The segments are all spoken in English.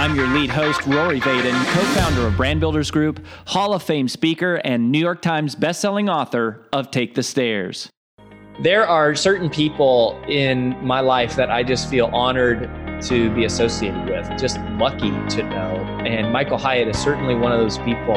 I'm your lead host, Rory Vaden, co founder of Brand Builders Group, Hall of Fame speaker, and New York Times bestselling author of Take the Stairs. There are certain people in my life that I just feel honored to be associated with, just lucky to know. And Michael Hyatt is certainly one of those people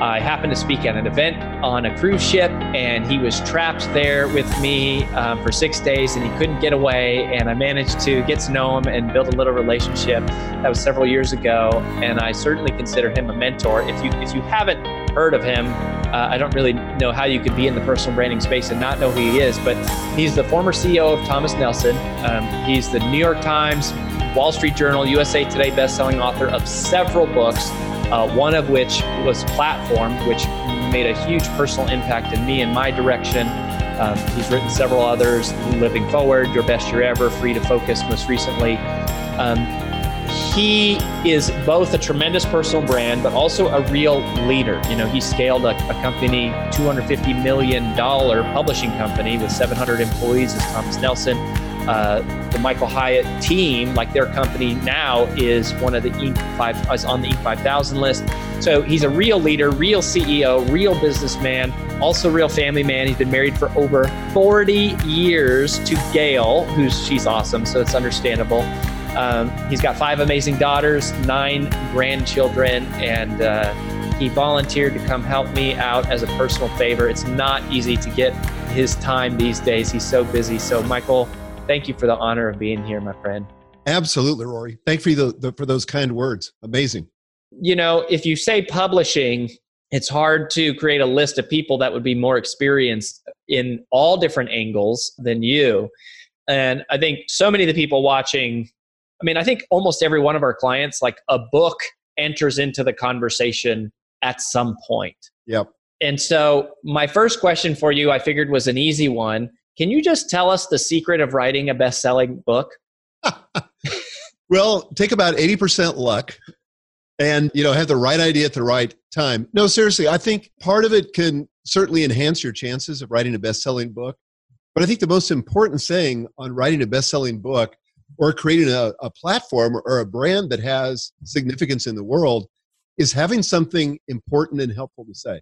I happened to speak at an event on a cruise ship, and he was trapped there with me um, for six days, and he couldn't get away. And I managed to get to know him and build a little relationship. That was several years ago, and I certainly consider him a mentor. If you if you haven't heard of him, uh, I don't really know how you could be in the personal branding space and not know who he is. But he's the former CEO of Thomas Nelson. Um, he's the New York Times, Wall Street Journal, USA Today bestselling author of several books uh, one of which was Platform, which made a huge personal impact in me and my direction. Um, he's written several others, Living Forward, Your Best Year Ever, Free to Focus, most recently. Um, he is both a tremendous personal brand, but also a real leader. You know, he scaled a, a company, $250 million publishing company with 700 employees as Thomas Nelson uh, the Michael Hyatt team, like their company now, is one of the Inc. five is on the Inc. 5000 list. So he's a real leader, real CEO, real businessman, also real family man. He's been married for over 40 years to Gail, who's she's awesome, so it's understandable. Um, he's got five amazing daughters, nine grandchildren, and uh, he volunteered to come help me out as a personal favor. It's not easy to get his time these days. He's so busy. So, Michael, thank you for the honor of being here, my friend. Absolutely, Rory. Thank you for, the, the, for those kind words. Amazing. You know, if you say publishing, it's hard to create a list of people that would be more experienced in all different angles than you. And I think so many of the people watching, I mean, I think almost every one of our clients, like a book enters into the conversation at some point. Yep. And so, my first question for you, I figured was an easy one. Can you just tell us the secret of writing a best selling book? well, take about 80% luck and you know have the right idea at the right time. No, seriously, I think part of it can certainly enhance your chances of writing a best-selling book. But I think the most important thing on writing a best-selling book or creating a, a platform or a brand that has significance in the world is having something important and helpful to say.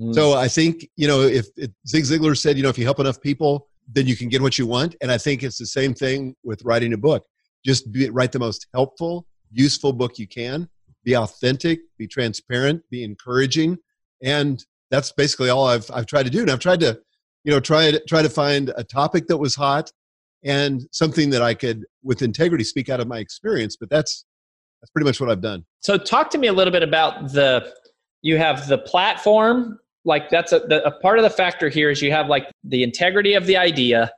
Mm. So I think, you know, if, if Zig Ziglar said, you know, if you help enough people, then you can get what you want. And I think it's the same thing with writing a book. Just be, write the most helpful, useful book you can. Be authentic, be transparent, be encouraging. And that's basically all I've, I've tried to do. And I've tried to, you know, try to, try to find a topic that was hot and something that I could, with integrity, speak out of my experience. But that's, that's pretty much what I've done. So talk to me a little bit about the, you have the platform like that's a, the, a part of the factor here is you have like the integrity of the idea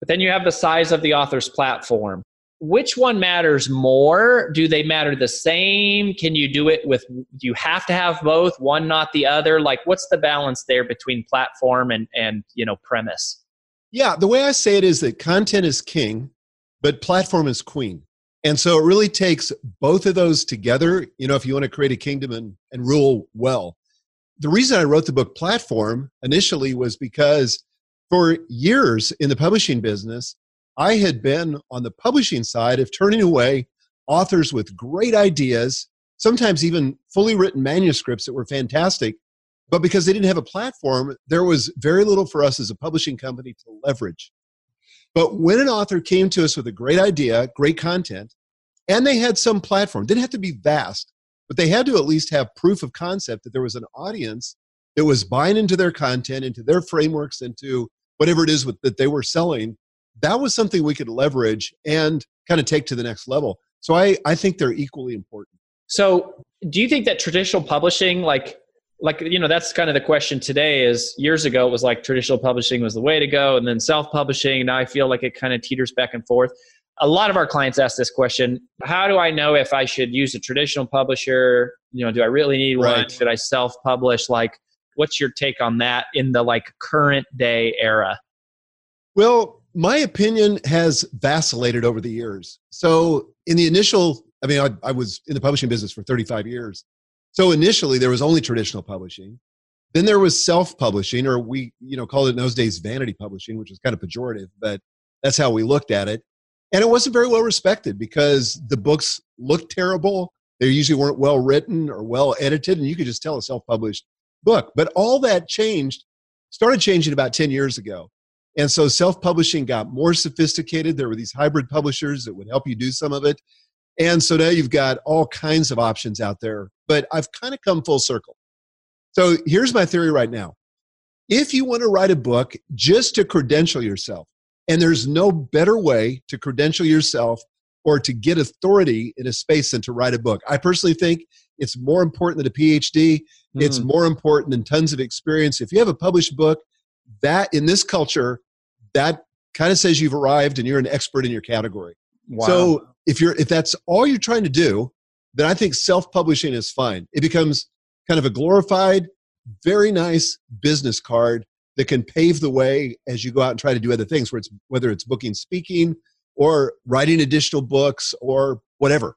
but then you have the size of the author's platform. Which one matters more? Do they matter the same? Can you do it with do you have to have both one not the other? Like what's the balance there between platform and and you know premise? Yeah the way i say it is that content is king but platform is queen. And so it really takes both of those together you know if you want to create a kingdom and, and rule well the reason I wrote the book Platform initially was because for years in the publishing business, I had been on the publishing side of turning away authors with great ideas, sometimes even fully written manuscripts that were fantastic. But because they didn't have a platform, there was very little for us as a publishing company to leverage. But when an author came to us with a great idea, great content, and they had some platform, didn't have to be vast, but they had to at least have proof of concept that there was an audience that was buying into their content, into their frameworks, into whatever it is with, that they were selling. That was something we could leverage and kind of take to the next level. So I, I think they're equally important. So do you think that traditional publishing, like like you know that's kind of the question today is years ago it was like traditional publishing was the way to go and then self-publishing now i feel like it kind of teeters back and forth a lot of our clients ask this question how do i know if i should use a traditional publisher? You know do i really need right. one should i self publish like what's your take on that in the like current day era? Well my opinion has vacillated over the years. So in the initial i mean I, I was in the publishing business for 35 years. So initially there was only traditional publishing. Then there was self-publishing or we you know called it in those days vanity publishing which was kind of pejorative but that's how we looked at it and it wasn't very well respected because the books looked terrible. They usually weren't well written or well edited and you could just tell a self-published book. But all that changed started changing about 10 years ago. And so self-publishing got more sophisticated. There were these hybrid publishers that would help you do some of it. And so now you've got all kinds of options out there. But i've kind of come full circle. So here's my theory right now. If you want to write a book just to credential yourself and there's no better way to credential yourself or to get authority in a space than to write a book. I personally think it's more important than a PhD. Mm. It's hmm. more important than tons of experience. If you have a published book, that in this culture, that kind of says you've arrived and you're an expert in your category. Wow. So if you're if that's all you're trying to do, then I think self-publishing is fine. It becomes kind of a glorified, very nice business card that can pave the way as you go out and try to do other things, where it's, whether it's booking speaking or writing additional books or whatever.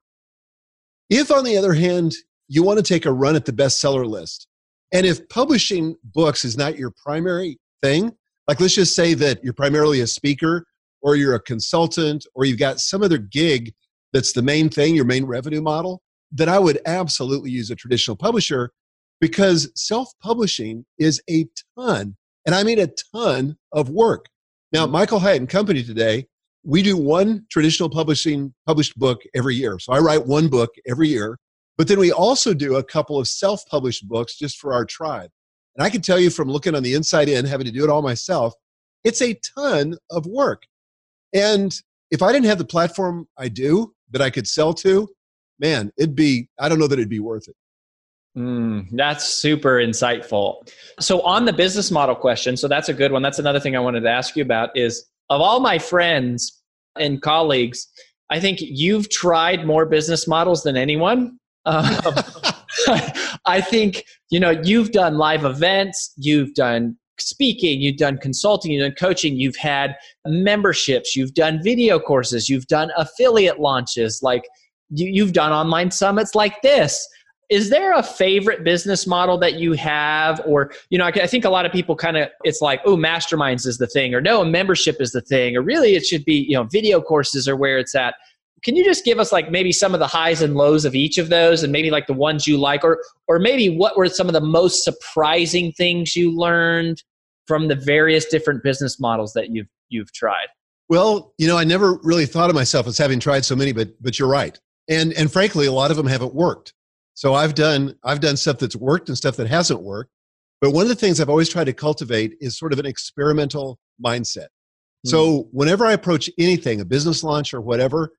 If, on the other hand, you want to take a run at the bestseller list, and if publishing books is not your primary thing, like let's just say that you're primarily a speaker or you're a consultant or you've got some other gig that's the main thing, your main revenue model, then I would absolutely use a traditional publisher because self publishing is a ton and I mean a ton of work. Now, mm-hmm. Michael Hyatt and Company today, we do one traditional publishing published book every year. So I write one book every year, but then we also do a couple of self-published books just for our tribe. And I can tell you from looking on the inside in, having to do it all myself, it's a ton of work. And if I didn't have the platform I do that I could sell to, man, it'd be, I don't know that it'd be worth it. Mm, that's super insightful. So on the business model question, so that's a good one. That's another thing I wanted to ask you about is of all my friends and colleagues, I think you've tried more business models than anyone. Um, I think, you know, you've done live events, you've done speaking, you've done consulting, you've done coaching, you've had memberships, you've done video courses, you've done affiliate launches, like you, you've done online summits like this is there a favorite business model that you have? Or you know i, think a lot of people kind of it's like oh masterminds is the thing or no a membership is the thing or really it should be you know video courses are where it's at. Can you just give us like maybe some of the highs and lows of each of those and maybe like the ones you like? Or or maybe what were some of the most surprising things you learned from the various different business models that you've you've tried? Well you know i never really thought of myself as having tried so many but but you're right. And and frankly a lot of them haven't worked so I've done I've done stuff that's worked and stuff that hasn't worked. But one of the things I've always tried to cultivate is sort of an experimental mindset. Mm-hmm. So whenever I approach anything, a business launch or whatever,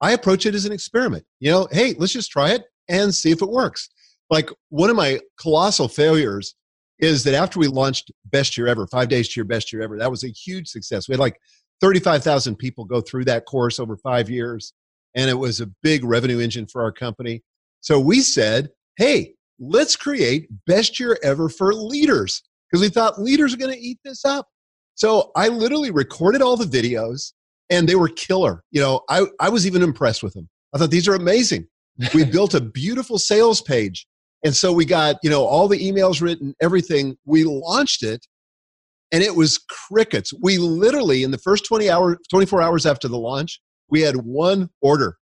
I approach it as an experiment. You know, hey, let's just try it and see if it works. Like one of my colossal failures is that after we launched Best Year Ever, five days to your best year ever, that was a huge success. We had like 35,000 people go through that course over five years, and it was a big revenue engine for our company. So we said, hey, let's create best year ever for leaders because we thought leaders are going to eat this up. So I literally recorded all the videos and they were killer. You know, I, I was even impressed with them. I thought these are amazing. we built a beautiful sales page. And so we got, you know, all the emails written, everything. We launched it and it was crickets. We literally, in the first 20 hours, 24 hours after the launch, we had one order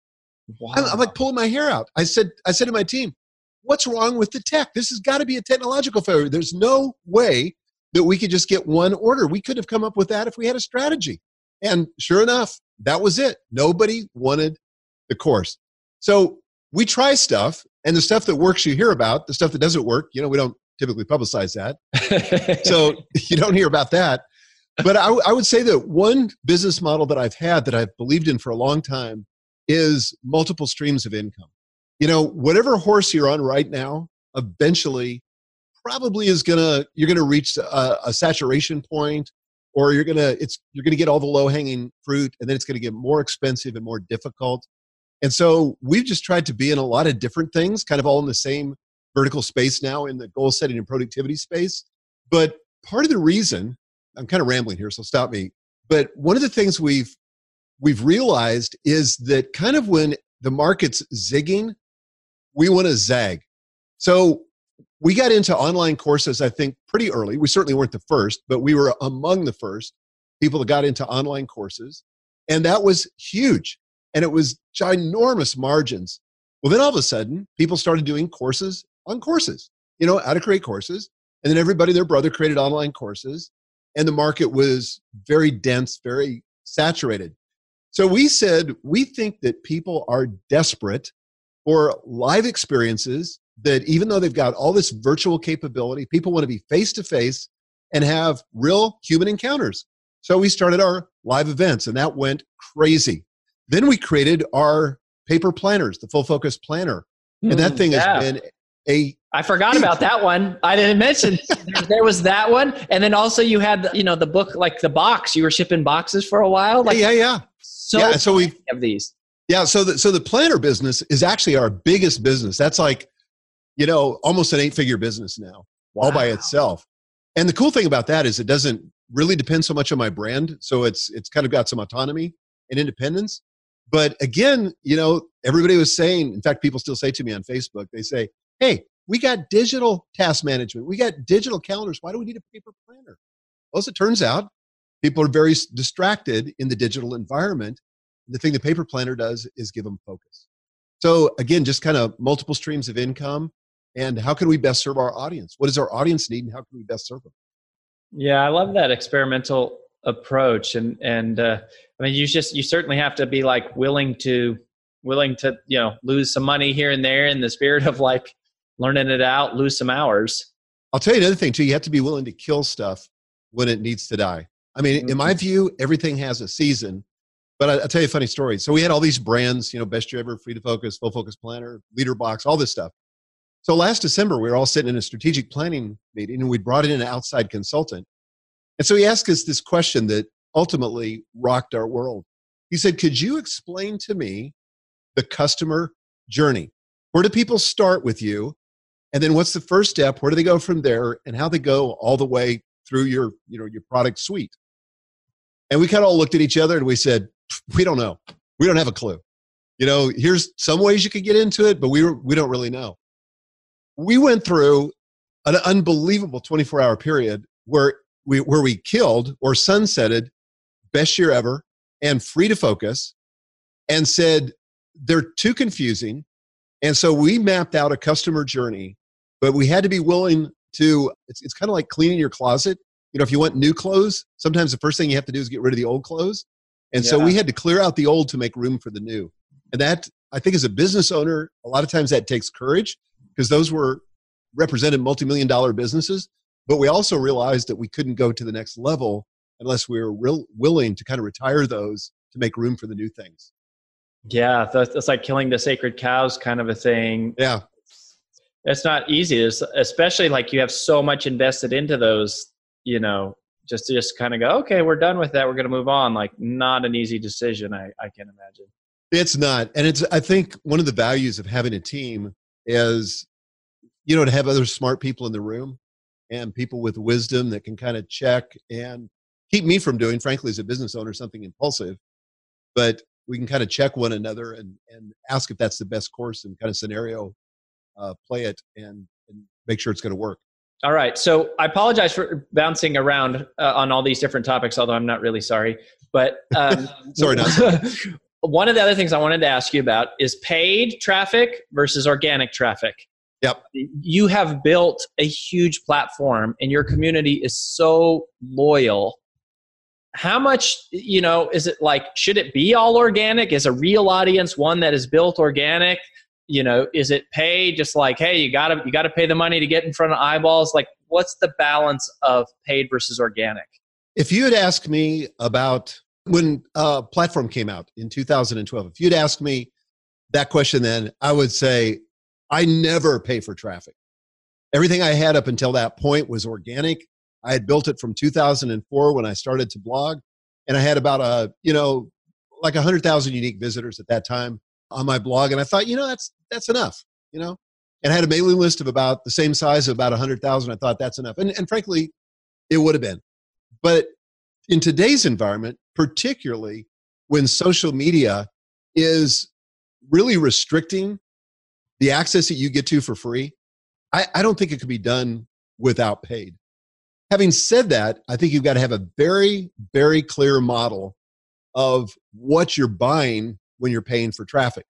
Wow. I'm, I'm, like pulling my hair out. I said, I said to my team, what's wrong with the tech? This has got to be a technological failure. There's no way that we could just get one order. We could have come up with that if we had a strategy. And sure enough, that was it. Nobody wanted the course. So we try stuff, and the stuff that works you hear about, the stuff that doesn't work, you know, we don't typically publicize that. so you don't hear about that. But I, I would say that one business model that I've had that I've believed in for a long time is multiple streams of income. You know, whatever horse you're on right now, eventually probably is gonna you're gonna reach a, a saturation point or you're gonna it's you're gonna get all the low hanging fruit, and then it's gonna get more expensive and more difficult. And so we've just tried to be in a lot of different things, kind of all in the same vertical space now in the goal setting and productivity space. But part of the reason I'm kind of rambling here, so stop me. But one of the things we've we've realized is that kind of when the market's zigging, we want to zag. So we got into online courses, I think, pretty early. We certainly weren't the first, but we were among the first people that got into online courses. And that was huge. And it was ginormous margins. Well, then all of a sudden, people started doing courses on courses, you know, how to create courses. And then everybody, their brother, created online courses. And the market was very dense, very saturated. So we said, we think that people are desperate for live experiences that even though they've got all this virtual capability, people want to be face to face and have real human encounters. So we started our live events and that went crazy. Then we created our paper planners, the full focus planner. And that hmm, thing yeah. has been a I forgot about that one. I didn't mention there, there, was that one, and then also you had you know the book like the box. You were shipping boxes for a while. Like, yeah, yeah. So yeah, so we have these. Yeah, so the so the planner business is actually our biggest business. That's like, you know, almost an eight figure business now, wow. all by itself. And the cool thing about that is it doesn't really depend so much on my brand. So it's it's kind of got some autonomy and independence. But again, you know, everybody was saying, in fact, people still say to me on Facebook, they say, Hey, we got digital task management. We got digital calendars. Why do we need a paper planner? Well, as it turns out, people are very distracted in the digital environment. The thing the paper planner does is give them focus. So again, just kind of multiple streams of income and how can we best serve our audience? What does our audience need and how can we best serve them? Yeah, I love that experimental approach and and uh, I mean you just you certainly have to be like willing to willing to, you know, lose some money here and there in the spirit of like learning it out, lose some hours. I'll tell you another thing too. You have to be willing to kill stuff when it needs to die. I mean, mm-hmm. in my mm-hmm. view, everything has a season. But I, will tell you a funny story. So we had all these brands, you know, Best Year Ever, Free to Focus, Full Focus Planner, Leader Box, all this stuff. So last December, we were all sitting in a strategic planning meeting, and we brought in an outside consultant. And so he asked us this question that ultimately rocked our world. He said, "Could you explain to me the customer journey? Where do people start with you, and then what's the first step where do they go from there and how they go all the way through your you know your product suite and we kind of all looked at each other and we said we don't know. We don't have a clue. You know here's some ways you could get into it but we we don't really know. We went through an unbelievable 24 hour period where we where we killed or sunsetted best year ever and free to focus and said they're too confusing. And so we mapped out a customer journey but we had to be willing to it's, it's kind of like cleaning your closet you know if you want new clothes sometimes the first thing you have to do is get rid of the old clothes. And yeah. so we had to clear out the old to make room for the new. And that i think as a business owner a lot of times that takes courage because those were represented multi-million dollar businesses. But we also realized that we couldn't go to the next level unless we were real willing to kind of retire those to make room for the new things. Yeah that's, that's like killing the sacred cows kind of a thing. Yeah. It's not easy. It's especially like you have so much invested into those you know just to just kind of go okay we're done with that we're going to move on like not an easy decision i i can imagine it's not and it's i think one of the values of having a team is you know to have other smart people in the room and people with wisdom that can kind of check and keep me from doing frankly as a business owner something impulsive but we can kind of check one another and and ask if that's the best course and kind of scenario uh, play it and, and make sure it's going to work. All right. So I apologize for bouncing around uh, on all these different topics, although I'm not really sorry. But um, sorry, not. one of the other things I wanted to ask you about is paid traffic versus organic traffic. Yep. You have built a huge platform, and your community is so loyal. How much, you know, is it like, should it be all organic? Is a real audience one that is built organic? You know is it pay just like hey you gotta you gotta pay the money to get in front of eyeballs? Like what's the balance of paid versus organic? If you had asked me about when uh, platform came out in 2012 if you'd asked me that question then i would say i never pay for traffic. Everything i had up until that point was organic. I had built it from 2004 when I started to blog, and I had about a you know like 100,000 unique visitors at that time on my blog, and I thought you know that's that's enough, you know, and I had a mailing list of about the same size of about 100,000. I thought that's enough, and and frankly, it would have been, but in today's environment, particularly when social media is really restricting the access that you get to for free, I, I don't think it could be done without paid. Having said that, I think you've got to have a very, very clear model of what you're buying when you're paying for traffic.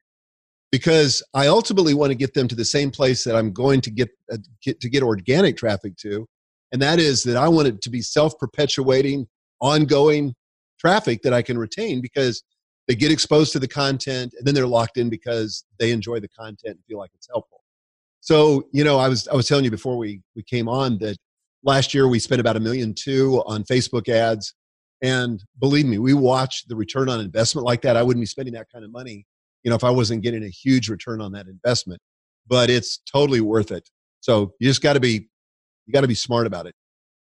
Because I ultimately want to get them to the same place that I'm going to get, uh, get to get organic traffic to, and that is that I want it to be self-perpetuating, ongoing traffic that I can retain because they get exposed to the content and then they're locked in because they enjoy the content and feel like it's helpful. So, you know, I was I was telling you before we we came on that last year we spent about a million two on Facebook ads. And believe me, we watched the return on investment like that. I wouldn't be spending that kind of money, you know, if I wasn't getting a huge return on that investment. But it's totally worth it. So you just got to be you got to be smart about it.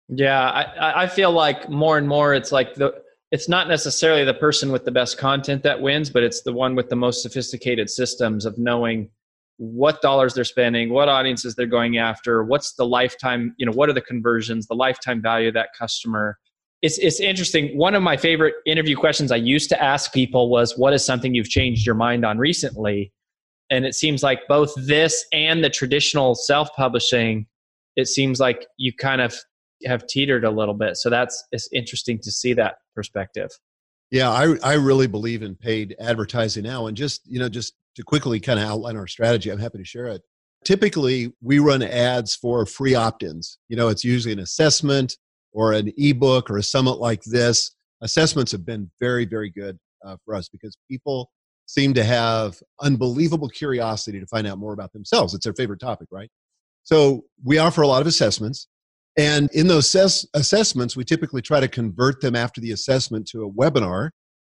Yeah, I, I feel like more and more it's like the it's not necessarily the person with the best content that wins, but it's the one with the most sophisticated systems of knowing what dollars they're spending, what audiences they're going after, what's the lifetime, you know, what are the conversions, the lifetime value of that customer. It's it's interesting. One of my favorite interview questions I used to ask people was what is something you've changed your mind on recently? And it seems like both this and the traditional self-publishing, it seems like you kind of have teetered a little bit. So that's it's interesting to see that perspective. Yeah, I I really believe in paid advertising now, and just you know just to quickly kind of outline our strategy, I'm happy to share it. Typically, we run ads for free opt-ins. You know, it's usually an assessment or an ebook or a summit like this. Assessments have been very very good uh, for us because people seem to have unbelievable curiosity to find out more about themselves. It's their favorite topic, right? So we offer a lot of assessments. And in those assess- assessments, we typically try to convert them after the assessment to a webinar.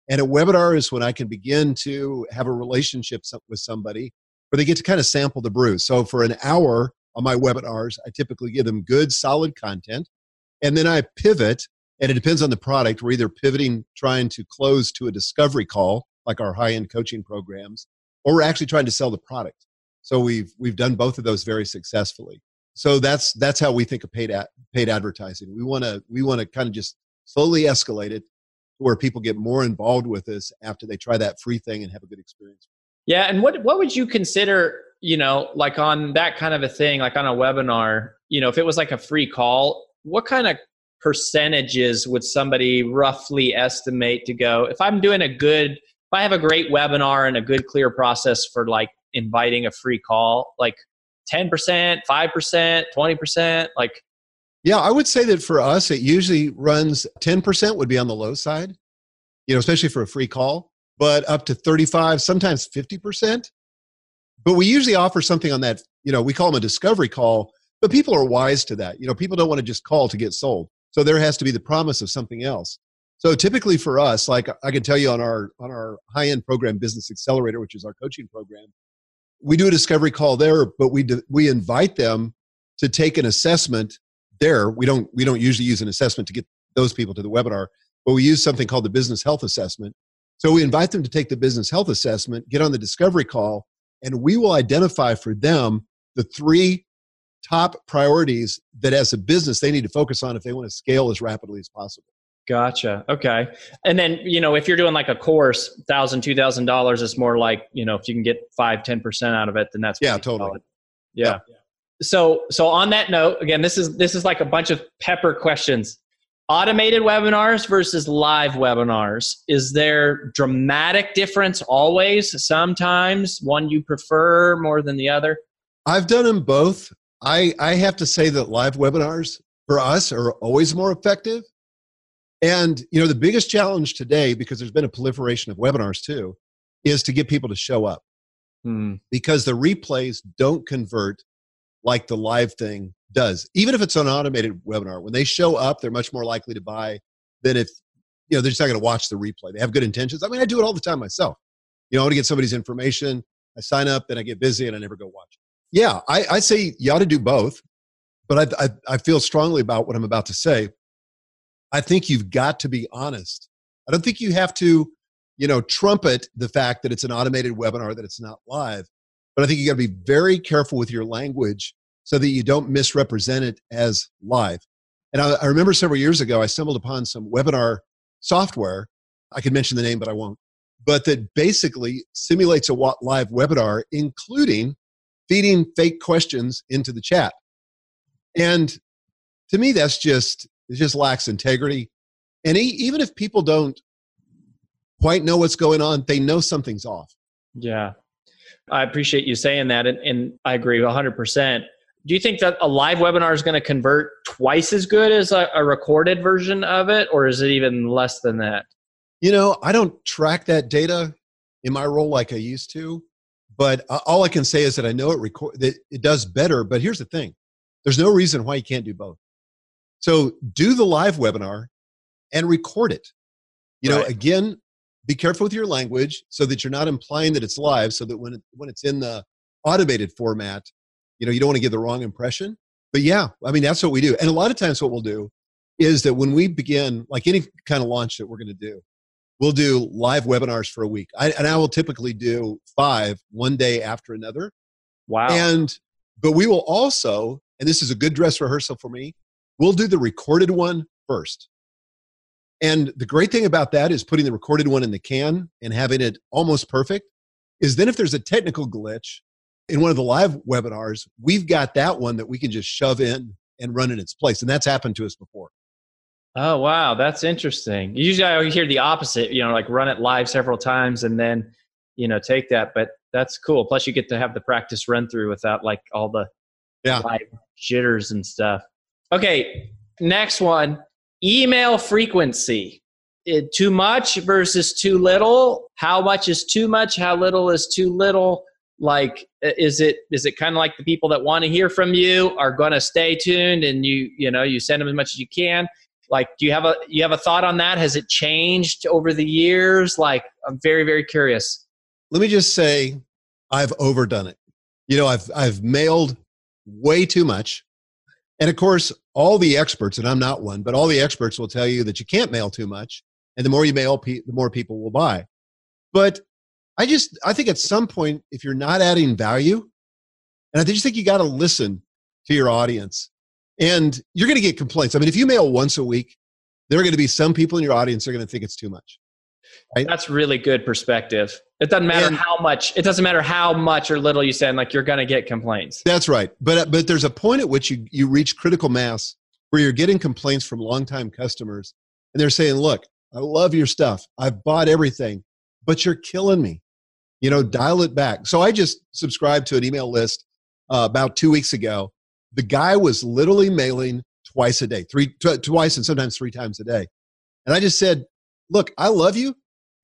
And a webinar is when I can begin to have a relationship with somebody where they get to kind of sample the brew. So for an hour on my webinars, I typically give them good, solid content. And then I pivot, and it depends on the product. We're either pivoting, trying to close to a discovery call, like our high end coaching programs, or we're actually trying to sell the product. So we've, we've done both of those very successfully so that's that's how we think of paid ad, paid advertising. We want to we want to kind of just slowly escalate it to where people get more involved with us after they try that free thing and have a good experience. Yeah, and what what would you consider, you know, like on that kind of a thing, like on a webinar, you know, if it was like a free call, what kind of percentages would somebody roughly estimate to go if I'm doing a good if I have a great webinar and a good clear process for like inviting a free call, like 10%, 5%, 20%? Like, yeah, I would say that for us, it usually runs 10% would be on the low side, you know, especially for a free call, but up to 35, sometimes 50%. But we usually offer something on that, you know, we call them a discovery call, but people are wise to that. You know, people don't want to just call to get sold. So there has to be the promise of something else. So typically for us, like I can tell you on our on our high-end program Business Accelerator, which is our coaching program, we do a discovery call there, but we do, we invite them to take an assessment there. We don't we don't usually use an assessment to get those people to the webinar, but we use something called the business health assessment. So we invite them to take the business health assessment, get on the discovery call, and we will identify for them the three top priorities that as a business they need to focus on if they want to scale as rapidly as possible. Gotcha. Okay. And then, you know, if you're doing like a course, thousand, two thousand dollars is more like, you know, if you can get five, ten percent out of it, then that's yeah, totally. Yeah. yeah. So so on that note, again, this is this is like a bunch of pepper questions. Automated webinars versus live webinars. Is there dramatic difference always? Sometimes one you prefer more than the other? I've done them both. I I have to say that live webinars for us are always more effective and you know, the biggest challenge today, because there's been a proliferation of webinars too, is to get people to show up. Hmm. Because the replays don't convert like the live thing does. Even if it's an automated webinar, when they show up, they're much more likely to buy than if you know they're just not going to watch the replay. They have good intentions. I mean, I do it all the time myself. You know, I want to get somebody's information. I sign up, then I get busy, and I never go watch. Yeah, I, I say you ought to do both. but I, I, I feel strongly about what I'm about to say. I think you've got to be honest. I don't think you have to, you know, trumpet the fact that it's an automated webinar, that it's not live. But I think you got to be very careful with your language so that you don't misrepresent it as live. And I, I remember several years ago, I stumbled upon some webinar software. I could mention the name, but I won't. But that basically simulates a live webinar, including feeding fake questions into the chat. And to me, that's just it just lacks integrity. And even if people don't quite know what's going on, they know something's off. Yeah. I appreciate you saying that. And, and I agree 100%. Do you think that a live webinar is going to convert twice as good as a, a recorded version of it, or is it even less than that? You know, I don't track that data in my role like I used to, but uh, all I can say is that I know it record that it does better. But here's the thing: there's no reason why you can't do both. So do the live webinar and record it. You right. know, again, be careful with your language so that you're not implying that it's live so that when it, when it's in the automated format, you know, you don't want to give the wrong impression. But yeah, I mean, that's what we do. And a lot of times what we'll do is that when we begin, like any kind of launch that we're going to do, we'll do live webinars for a week. I, and I will typically do five one day after another. Wow. And, but we will also, and this is a good dress rehearsal for me, we'll do the recorded one first. And the great thing about that is putting the recorded one in the can and having it almost perfect is then if there's a technical glitch in one of the live webinars, we've got that one that we can just shove in and run in its place. And that's happened to us before. Oh, wow. That's interesting. Usually I hear the opposite, you know, like run it live several times and then, you know, take that. But that's cool. Plus, you get to have the practice run through without like all the yeah. live jitters and stuff. Okay. Next one email frequency. It, too much versus too little. How much is too much? How little is too little? like is it is it kind of like the people that want to hear from you are going to stay tuned and you you know you send them as much as you can like do you have a you have a thought on that? Has it changed over the years? Like i'm very very curious. Let me just say i've overdone it. You know i've i've mailed way too much. And of course all the experts and i'm not one but all the experts will tell you that you can't mail too much and the more you mail the more people will buy. But I just I think at some point, if you're not adding value, and I just think you got to listen to your audience, and you're going to get complaints. I mean, if you mail once a week, there are going to be some people in your audience that are going to think it's too much. Right? That's really good perspective. It doesn't matter and, how much. It doesn't matter how much or little you send. Like you're going to get complaints. That's right. But but there's a point at which you you reach critical mass where you're getting complaints from longtime customers, and they're saying, "Look, I love your stuff. I've bought everything, but you're killing me you know dial it back so i just subscribed to an email list uh, about two weeks ago the guy was literally mailing twice a day three t- twice and sometimes three times a day and i just said look i love you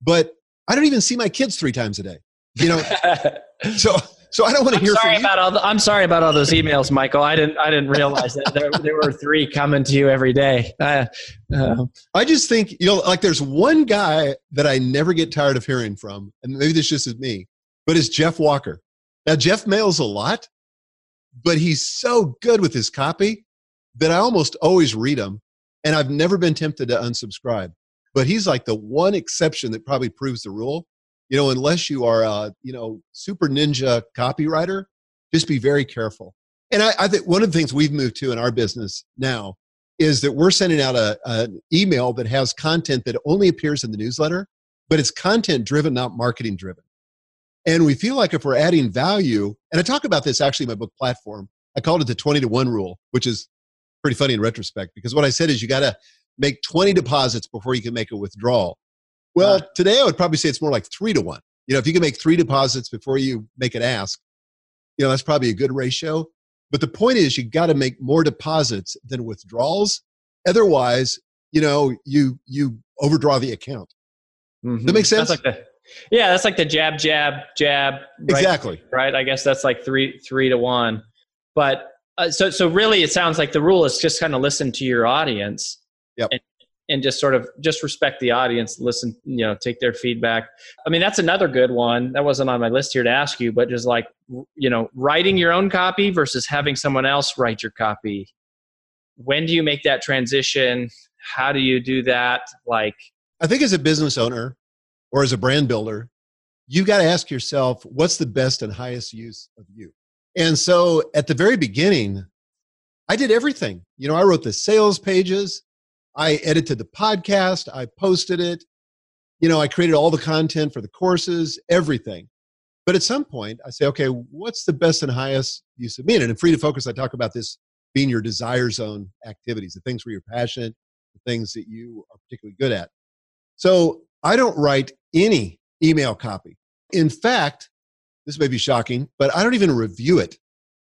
but i don't even see my kids three times a day you know so so I don't want to hear. Sorry about all. The, I'm sorry about all those emails, Michael. I didn't. I didn't realize that there, there were three coming to you every day. Uh, uh, I just think you know, like there's one guy that I never get tired of hearing from, and maybe this just is me, but it's Jeff Walker. Now Jeff mails a lot, but he's so good with his copy that I almost always read them, and I've never been tempted to unsubscribe. But he's like the one exception that probably proves the rule you know, unless you are a, you know, super ninja copywriter, just be very careful. And I, I think one of the things we've moved to in our business now is that we're sending out a, an email that has content that only appears in the newsletter, but it's content driven, not marketing driven. And we feel like if we're adding value, and I talk about this actually in my book platform, I called it the 20 to 1 rule, which is pretty funny in retrospect because what I said is you got to make 20 deposits before you can make a withdrawal. Well, uh, today I would probably say it's more like three to one. You know, if you can make three deposits before you make an ask, you know, that's probably a good ratio. But the point is, you got to make more deposits than withdrawals. Otherwise, you know, you you overdraw the account. Mm-hmm. That makes sense. That's like the, yeah, that's like the jab, jab, jab. Right? Exactly. Right. I guess that's like three three to one. But uh, so so really, it sounds like the rule is just kind of listen to your audience. Yep. And and just sort of just respect the audience listen you know take their feedback i mean that's another good one that wasn't on my list here to ask you but just like you know writing your own copy versus having someone else write your copy when do you make that transition how do you do that like i think as a business owner or as a brand builder you got to ask yourself what's the best and highest use of you? And so at the very beginning i did everything. You know i wrote the sales pages i edited the podcast i posted it. You know i created all the content for the courses everything. But at some point i say okay what's the best and highest use of me? And in free to focus i talk about this being your desire zone activities, the things where you're passionate, the things that you are particularly good at. So I don't write any email copy. In fact, this may be shocking, but I don't even review it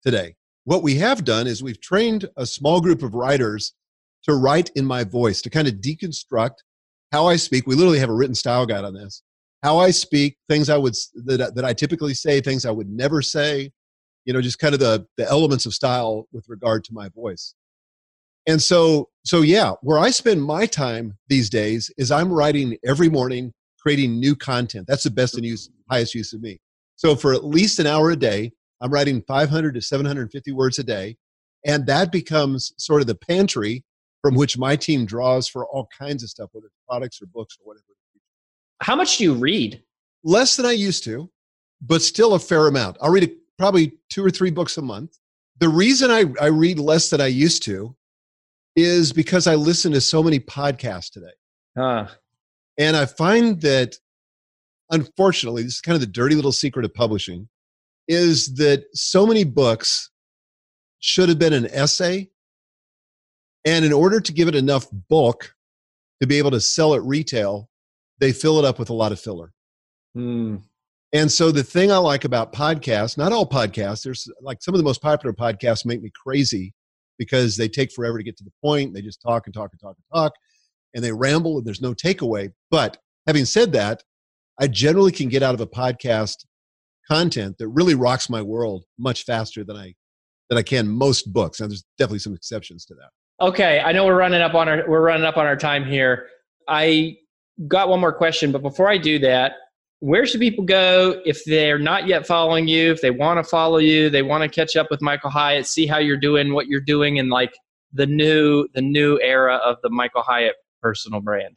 today. What we have done is we've trained a small group of writers to write in my voice, to kind of deconstruct how I speak. We literally have a written style guide on this. How I speak, things I would that, that I typically say, things I would never say, you know just kind of the the elements of style with regard to my voice and so so yeah where i spend my time these days is i'm writing every morning creating new content. That's the best and use highest use of me. So for at least an hour a day i'm writing 500 to 750 words a day. And that becomes sort of the pantry from which my team draws for all kinds of stuff whether it's products or books or whatever. How much do you read? Less than i used to but still a fair amount. I'll read probably two or three books a month. The reason I, I read less than I used to is because I listen to so many podcasts today. Huh. And I find that, unfortunately, this is kind of the dirty little secret of publishing, is that so many books should have been an essay. And in order to give it enough bulk to be able to sell at retail, they fill it up with a lot of filler. Hmm. And so the thing I like about podcasts, not all podcasts, there's like some of the most popular podcasts make me crazy because they take forever to get to the point. They just talk and talk and talk and talk and they ramble and there's no takeaway. But having said that, I generally can get out of a podcast content that really rocks my world much faster than I than I can most books. Now there's definitely some exceptions to that. Okay, I know we're running up on our we're running up on our time here. I got one more question, but before I do that, where should people go if they're not yet following you if they want to follow you they want to catch up with michael hyatt see how you're doing what you're doing in like the new the new era of the michael hyatt personal brand?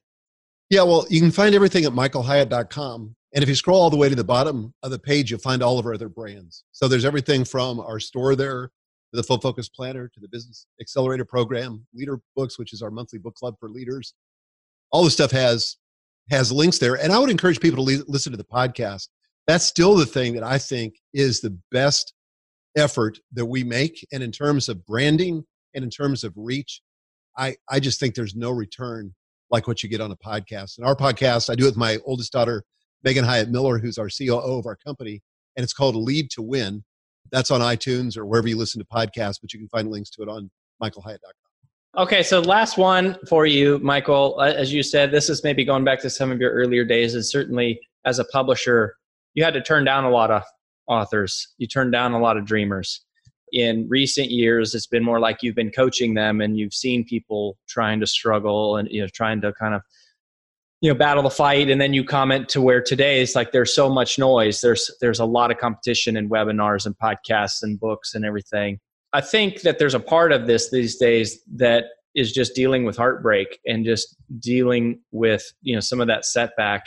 Yeah well you can find everything at michaelhyatt.com and if you scroll all the way to the bottom of the page you'll find all of our other brands. So there's everything from our store there to the full focus planner to the business accelerator program leader books which is our monthly book club for leaders. All the stuff has has links there. And I would encourage people to listen to the podcast. That's still the thing that I think is the best effort that we make. And in terms of branding and in terms of reach, I, I just think there's no return like what you get on a podcast. And our podcast, I do it with my oldest daughter, Megan Hyatt Miller, who's our COO of our company, and it's called Lead to Win. That's on iTunes or wherever you listen to podcasts, but you can find links to it on michaelhyatt.com. Okay, so last one for you, Michael. Uh, as you said, this is maybe going back to some of your earlier days, and certainly as a publisher, you had to turn down a lot of authors. You turned down a lot of dreamers. In recent years, it's been more like you've been coaching them, and you've seen people trying to struggle and you know trying to kind of you know battle the fight and then you comment to where today it's like there's so much noise there's there's a lot of competition in webinars and podcasts and books and everything I think that there's a part of this these days that is just dealing with heartbreak and just dealing with you know some of that setback.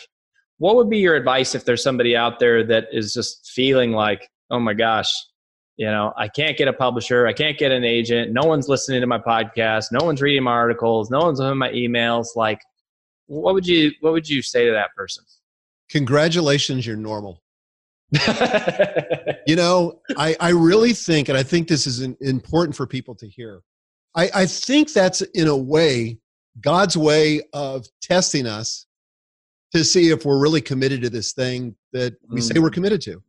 What would be your advice if there's somebody out there that is just feeling like, oh my gosh, you know, I can't get a publisher, I can't get an agent, no one's listening to my podcast, no one's reading my articles, no one's on my emails. Like, what would you what would you say to that person? Congratulations, you're normal. you know, I, I really think, and I think this is important for people to hear. I, I think that's in a way God's way of testing us to see if we're really committed to this thing that we say we're mm. committed to.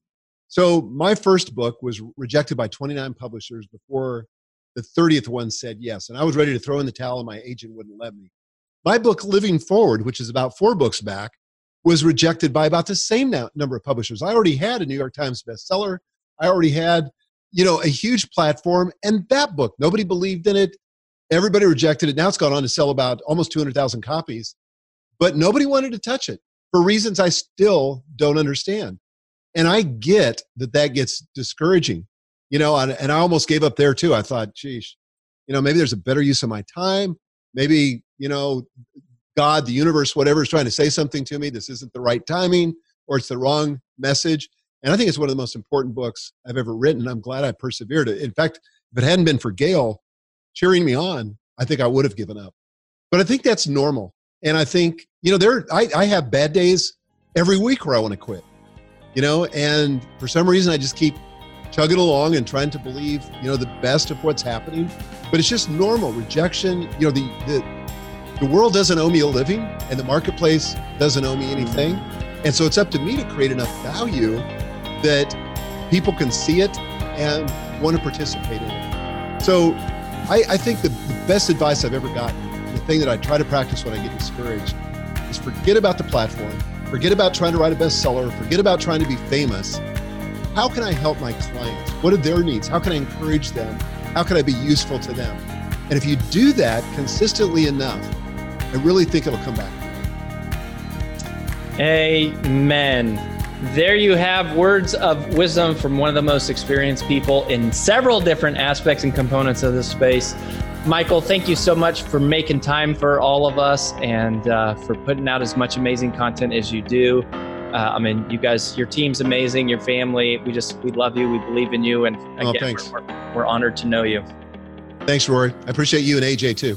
So my first book was rejected by 29 publishers before the 30th one said yes. And I was ready to throw in the towel and my agent wouldn't let me. My book, Living Forward, which is about four books back, was rejected by about the same number of publishers. I already had a New York Times bestseller. I already had, you know, a huge platform. And that book, nobody believed in it. Everybody rejected it. Now it's gone on to sell about almost 200,000 copies, but nobody wanted to touch it for reasons I still don't understand. And I get that that gets discouraging, you know, and, and I almost gave up there too. I thought, geez, you know, maybe there's a better use of my time. Maybe, you know, God, the universe, whatever is trying to say something to me. This isn't the right timing or it's the wrong message. And I think it's one of the most important books I've ever written. I'm glad I persevered. In fact, if it hadn't been for Gail cheering me on, I think I would have given up. But I think that's normal. And I think, you know, there I, I have bad days every week where I want to quit. You know, and for some reason I just keep chugging along and trying to believe, you know, the best of what's happening. But it's just normal rejection. You know, the the the world doesn't owe me a living and the marketplace doesn't owe me mm-hmm. anything. And so it's up to me to create enough value that people can see it and want to participate in it. So I, I think the, the best advice I've ever gotten, the thing that I try to practice when I get discouraged, is forget about the platform, forget about trying to write a bestseller, forget about trying to be famous. How can I help my clients? What are their needs? How can I encourage them? How can I be useful to them? And if you do that consistently enough, I really think it'll come back. Amen. There you have words of wisdom from one of the most experienced people in several different aspects and components of this space. Michael, thank you so much for making time for all of us and uh, for putting out as much amazing content as you do. Uh, I mean, you guys, your team's amazing, your family. We just, we love you. We believe in you. And oh, again, oh, we're, we're honored to know you. Thanks, Rory. I appreciate you and AJ too.